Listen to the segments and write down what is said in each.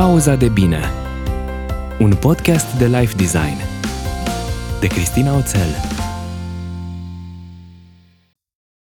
Pauza de bine Un podcast de life design De Cristina Oțel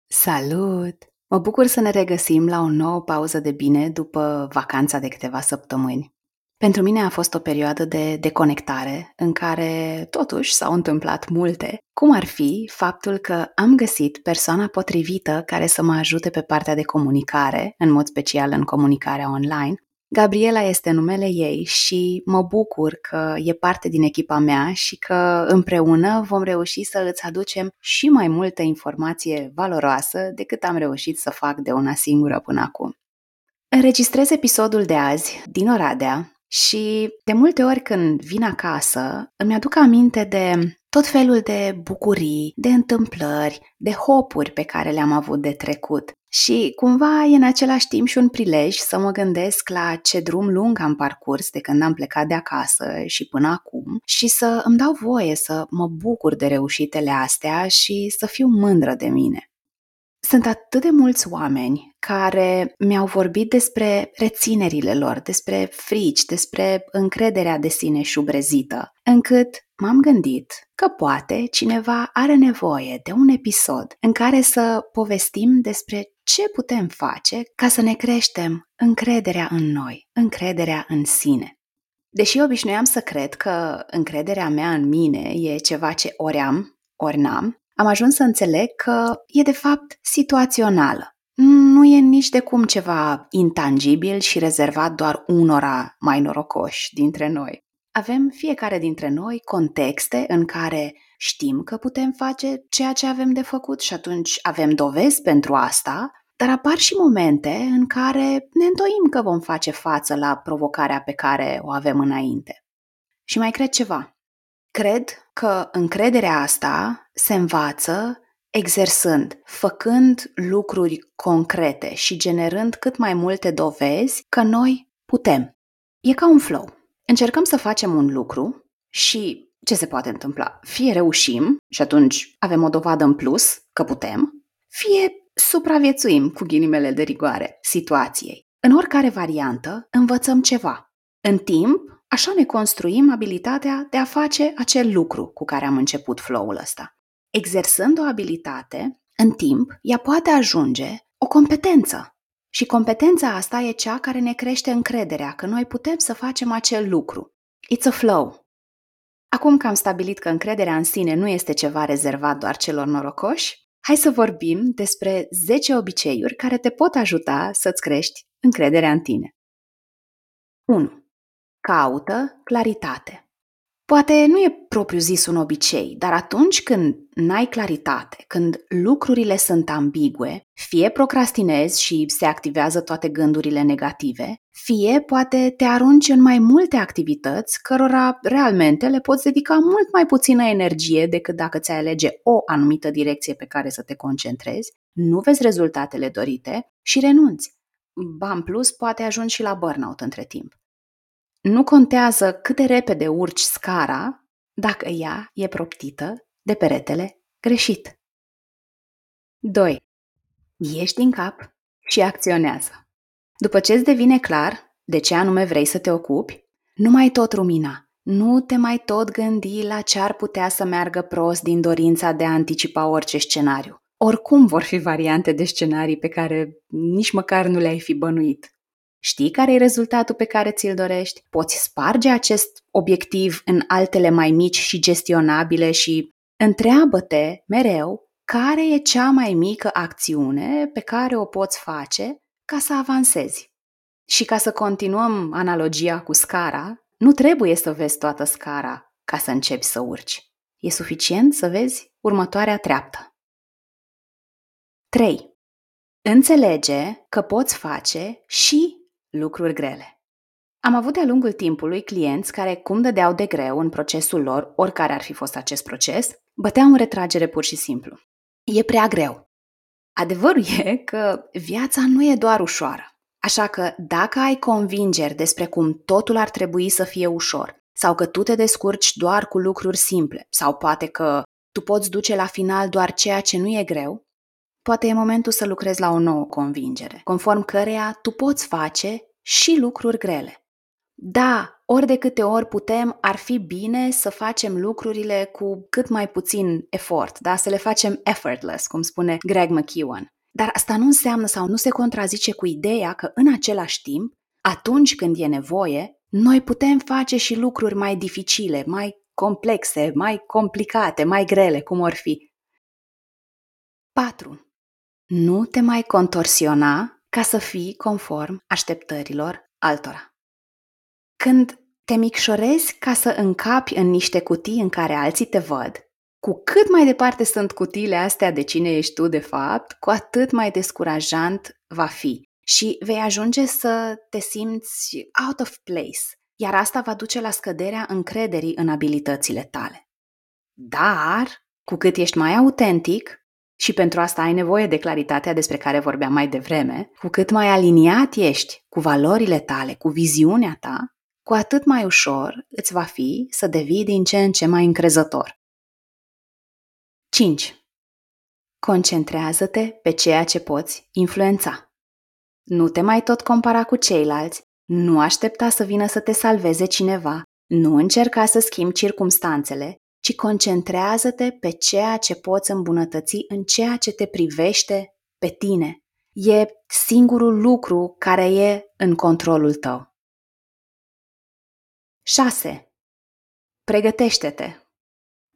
Salut! Mă bucur să ne regăsim la o nouă pauză de bine după vacanța de câteva săptămâni. Pentru mine a fost o perioadă de deconectare în care totuși s-au întâmplat multe, cum ar fi faptul că am găsit persoana potrivită care să mă ajute pe partea de comunicare, în mod special în comunicarea online. Gabriela este numele ei și mă bucur că e parte din echipa mea și că împreună vom reuși să îți aducem și mai multă informație valoroasă decât am reușit să fac de una singură până acum. Înregistrez episodul de azi din Oradea, și de multe ori când vin acasă, îmi aduc aminte de tot felul de bucurii, de întâmplări, de hopuri pe care le-am avut de trecut. Și cumva e în același timp și un prilej să mă gândesc la ce drum lung am parcurs de când am plecat de acasă și până acum și să îmi dau voie să mă bucur de reușitele astea și să fiu mândră de mine. Sunt atât de mulți oameni care mi-au vorbit despre reținerile lor, despre frici, despre încrederea de sine șubrezită, încât m-am gândit că poate cineva are nevoie de un episod în care să povestim despre ce putem face ca să ne creștem încrederea în noi, încrederea în sine. Deși obișnuiam să cred că încrederea mea în mine e ceva ce ori am, ori n-am, am ajuns să înțeleg că e de fapt situațională. Nu e nici de cum ceva intangibil și rezervat doar unora mai norocoși dintre noi. Avem fiecare dintre noi contexte în care știm că putem face ceea ce avem de făcut și atunci avem dovezi pentru asta, dar apar și momente în care ne întoim că vom face față la provocarea pe care o avem înainte. Și mai cred ceva. Cred că încrederea asta se învață exersând, făcând lucruri concrete și generând cât mai multe dovezi că noi putem. E ca un flow. Încercăm să facem un lucru și ce se poate întâmpla? Fie reușim și atunci avem o dovadă în plus că putem, fie supraviețuim cu ghinimele de rigoare situației. În oricare variantă, învățăm ceva. În timp, Așa ne construim abilitatea de a face acel lucru cu care am început flow-ul ăsta. Exersând o abilitate, în timp, ea poate ajunge o competență. Și competența asta e cea care ne crește încrederea că noi putem să facem acel lucru. It's a flow. Acum că am stabilit că încrederea în sine nu este ceva rezervat doar celor norocoși, hai să vorbim despre 10 obiceiuri care te pot ajuta să-ți crești încrederea în tine. 1. Caută claritate. Poate nu e propriu zis un obicei, dar atunci când n-ai claritate, când lucrurile sunt ambigue, fie procrastinezi și se activează toate gândurile negative, fie poate te arunci în mai multe activități cărora realmente le poți dedica mult mai puțină energie decât dacă ți-ai alege o anumită direcție pe care să te concentrezi, nu vezi rezultatele dorite și renunți. Ba, în plus, poate ajungi și la burnout între timp. Nu contează cât de repede urci scara dacă ea e proptită de peretele greșit. 2. Ieși din cap și acționează. După ce îți devine clar de ce anume vrei să te ocupi, nu mai tot rumina, nu te mai tot gândi la ce ar putea să meargă prost din dorința de a anticipa orice scenariu. Oricum vor fi variante de scenarii pe care nici măcar nu le-ai fi bănuit. Știi care e rezultatul pe care ți-l dorești? Poți sparge acest obiectiv în altele mai mici și gestionabile și întreabă-te mereu care e cea mai mică acțiune pe care o poți face ca să avansezi. Și ca să continuăm analogia cu scara, nu trebuie să vezi toată scara ca să începi să urci. E suficient să vezi următoarea treaptă. 3. Înțelege că poți face și lucruri grele. Am avut de-a lungul timpului clienți care, cum dădeau de greu în procesul lor, oricare ar fi fost acest proces, băteau în retragere pur și simplu. E prea greu. Adevărul e că viața nu e doar ușoară. Așa că dacă ai convingeri despre cum totul ar trebui să fie ușor, sau că tu te descurci doar cu lucruri simple, sau poate că tu poți duce la final doar ceea ce nu e greu, Poate e momentul să lucrezi la o nouă convingere, conform căreia tu poți face și lucruri grele. Da, ori de câte ori putem, ar fi bine să facem lucrurile cu cât mai puțin efort, da? să le facem effortless, cum spune Greg McEwan. Dar asta nu înseamnă sau nu se contrazice cu ideea că în același timp, atunci când e nevoie, noi putem face și lucruri mai dificile, mai complexe, mai complicate, mai grele, cum or fi. 4. Nu te mai contorsiona ca să fii conform așteptărilor altora. Când te micșorezi ca să încapi în niște cutii în care alții te văd, cu cât mai departe sunt cutiile astea de cine ești tu de fapt, cu atât mai descurajant va fi și vei ajunge să te simți out of place, iar asta va duce la scăderea încrederii în abilitățile tale. Dar, cu cât ești mai autentic, și pentru asta ai nevoie de claritatea despre care vorbeam mai devreme, cu cât mai aliniat ești cu valorile tale, cu viziunea ta, cu atât mai ușor îți va fi să devii din ce în ce mai încrezător. 5. Concentrează-te pe ceea ce poți influența. Nu te mai tot compara cu ceilalți, nu aștepta să vină să te salveze cineva, nu încerca să schimbi circumstanțele, ci concentrează-te pe ceea ce poți îmbunătăți în ceea ce te privește pe tine. E singurul lucru care e în controlul tău. 6. Pregătește-te.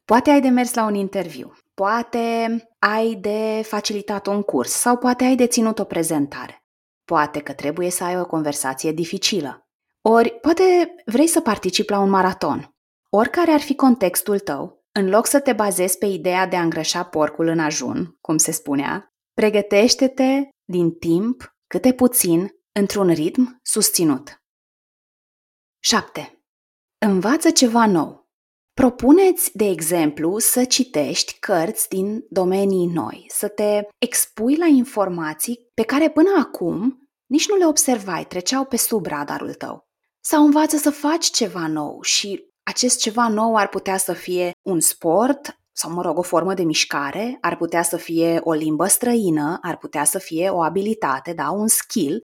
Poate ai de mers la un interviu, poate ai de facilitat un curs sau poate ai de ținut o prezentare. Poate că trebuie să ai o conversație dificilă. Ori poate vrei să participi la un maraton. Oricare ar fi contextul tău, în loc să te bazezi pe ideea de a îngrășa porcul în ajun, cum se spunea, pregătește-te din timp, câte puțin, într-un ritm susținut. 7. Învață ceva nou. Propuneți, de exemplu, să citești cărți din domenii noi, să te expui la informații pe care până acum nici nu le observai, treceau pe sub radarul tău. Sau învață să faci ceva nou și acest ceva nou ar putea să fie un sport sau, mă rog, o formă de mișcare, ar putea să fie o limbă străină, ar putea să fie o abilitate, da, un skill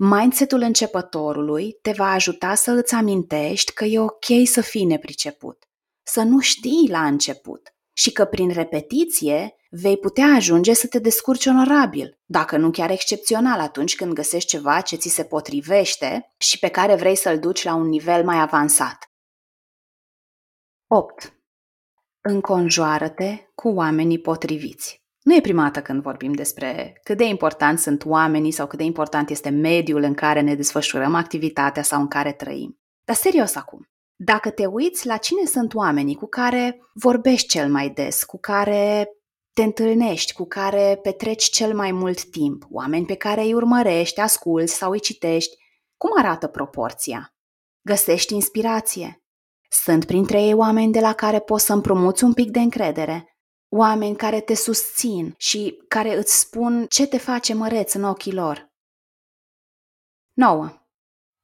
Mindsetul începătorului te va ajuta să îți amintești că e ok să fii nepriceput, să nu știi la început și că prin repetiție vei putea ajunge să te descurci onorabil, dacă nu chiar excepțional atunci când găsești ceva ce ți se potrivește și pe care vrei să-l duci la un nivel mai avansat. 8. Înconjoară-te cu oamenii potriviți. Nu e prima dată când vorbim despre cât de important sunt oamenii sau cât de important este mediul în care ne desfășurăm activitatea sau în care trăim. Dar serios acum, dacă te uiți la cine sunt oamenii cu care vorbești cel mai des, cu care te întâlnești, cu care petreci cel mai mult timp, oameni pe care îi urmărești, asculți sau îi citești, cum arată proporția? Găsești inspirație? Sunt printre ei oameni de la care poți să împrumuți un pic de încredere, oameni care te susțin și care îți spun ce te face măreț în ochii lor. 9.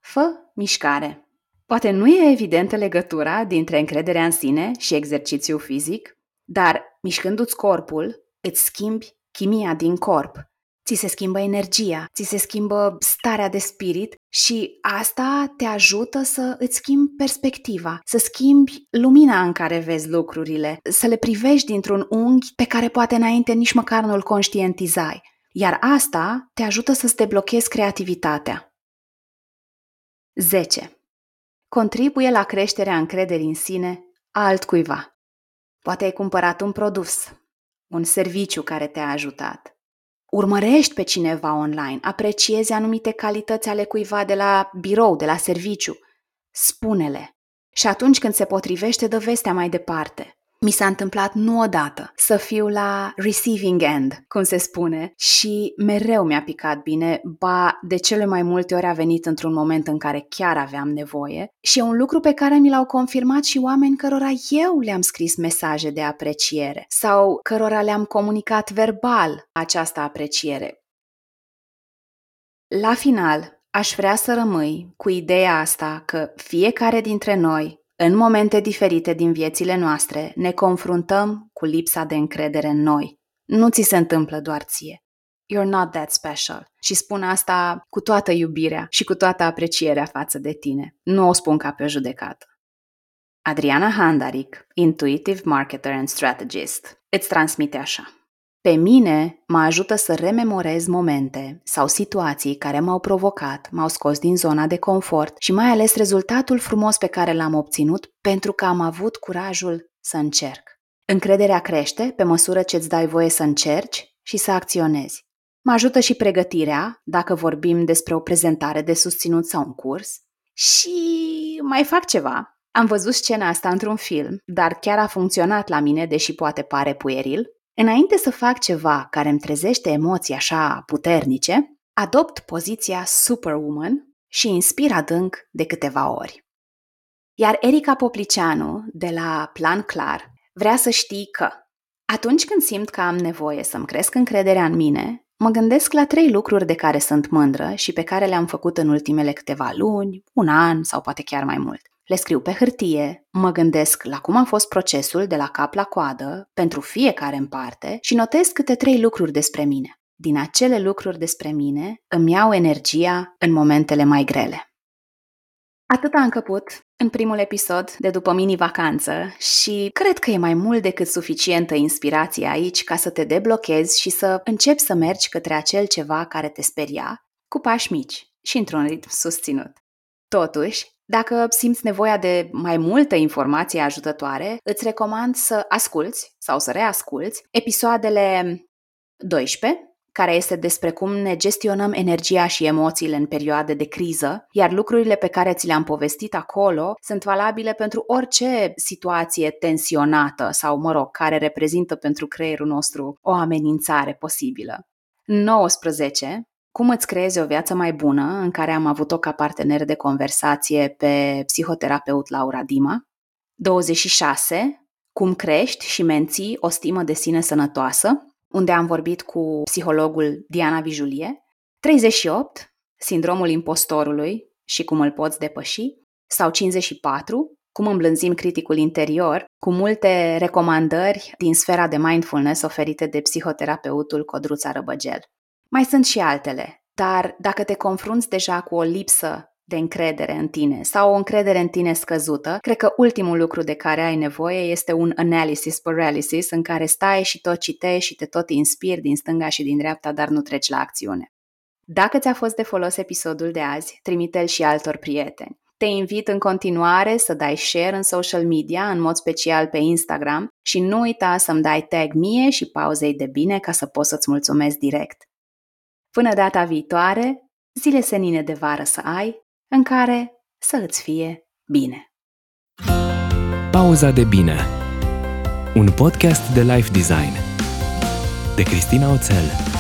Fă mișcare. Poate nu e evidentă legătura dintre încrederea în sine și exercițiu fizic, dar mișcându-ți corpul, îți schimbi chimia din corp ți se schimbă energia, ți se schimbă starea de spirit și asta te ajută să îți schimbi perspectiva, să schimbi lumina în care vezi lucrurile, să le privești dintr-un unghi pe care poate înainte nici măcar nu-l conștientizai. Iar asta te ajută să-ți deblochezi creativitatea. 10. Contribuie la creșterea încrederii în sine a altcuiva. Poate ai cumpărat un produs, un serviciu care te-a ajutat urmărești pe cineva online, apreciezi anumite calități ale cuiva de la birou, de la serviciu, spune-le. Și atunci când se potrivește, dă vestea mai departe. Mi s-a întâmplat nu odată să fiu la receiving end, cum se spune, și mereu mi-a picat bine, ba de cele mai multe ori a venit într-un moment în care chiar aveam nevoie și e un lucru pe care mi l-au confirmat și oameni cărora eu le-am scris mesaje de apreciere sau cărora le-am comunicat verbal această apreciere. La final, aș vrea să rămâi cu ideea asta că fiecare dintre noi în momente diferite din viețile noastre ne confruntăm cu lipsa de încredere în noi. Nu ți se întâmplă doar ție. You're not that special. Și spun asta cu toată iubirea și cu toată aprecierea față de tine. Nu o spun ca pe o judecată. Adriana Handaric, Intuitive Marketer and Strategist, îți transmite așa. Pe mine mă ajută să rememorez momente sau situații care m-au provocat, m-au scos din zona de confort și mai ales rezultatul frumos pe care l-am obținut pentru că am avut curajul să încerc. Încrederea crește pe măsură ce îți dai voie să încerci și să acționezi. Mă ajută și pregătirea, dacă vorbim despre o prezentare de susținut sau un curs. Și mai fac ceva. Am văzut scena asta într-un film, dar chiar a funcționat la mine, deși poate pare pueril. Înainte să fac ceva care îmi trezește emoții așa puternice, adopt poziția Superwoman și inspir adânc de câteva ori. Iar Erica Poplicianu, de la Plan Clar, vrea să știi că atunci când simt că am nevoie să-mi cresc încrederea în mine, mă gândesc la trei lucruri de care sunt mândră și pe care le-am făcut în ultimele câteva luni, un an sau poate chiar mai mult. Le scriu pe hârtie, mă gândesc la cum a fost procesul de la cap la coadă pentru fiecare în parte și notez câte trei lucruri despre mine. Din acele lucruri despre mine îmi iau energia în momentele mai grele. Atât a încăput în primul episod de după mini-vacanță și cred că e mai mult decât suficientă inspirație aici ca să te deblochezi și să începi să mergi către acel ceva care te speria, cu pași mici și într-un ritm susținut. Totuși, dacă simți nevoia de mai multă informație ajutătoare, îți recomand să asculți sau să reasculți episoadele 12, care este despre cum ne gestionăm energia și emoțiile în perioade de criză, iar lucrurile pe care ți le-am povestit acolo sunt valabile pentru orice situație tensionată sau, mă rog, care reprezintă pentru creierul nostru o amenințare posibilă. 19. Cum îți creezi o viață mai bună, în care am avut-o ca partener de conversație pe psihoterapeut Laura Dima. 26. Cum crești și menții o stimă de sine sănătoasă, unde am vorbit cu psihologul Diana Vijulie. 38. Sindromul impostorului și cum îl poți depăși. Sau 54. Cum îmblânzim criticul interior, cu multe recomandări din sfera de mindfulness oferite de psihoterapeutul Codruța Răbăgel. Mai sunt și altele, dar dacă te confrunți deja cu o lipsă de încredere în tine sau o încredere în tine scăzută, cred că ultimul lucru de care ai nevoie este un analysis paralysis în care stai și tot citești și te tot inspiri din stânga și din dreapta, dar nu treci la acțiune. Dacă ți-a fost de folos episodul de azi, trimite-l și altor prieteni. Te invit în continuare să dai share în social media, în mod special pe Instagram și nu uita să-mi dai tag mie și pauzei de bine ca să pot să-ți mulțumesc direct. Până data viitoare, zile senine de vară să ai, în care să îți fie bine. Pauza de bine. Un podcast de life design. De Cristina Oțel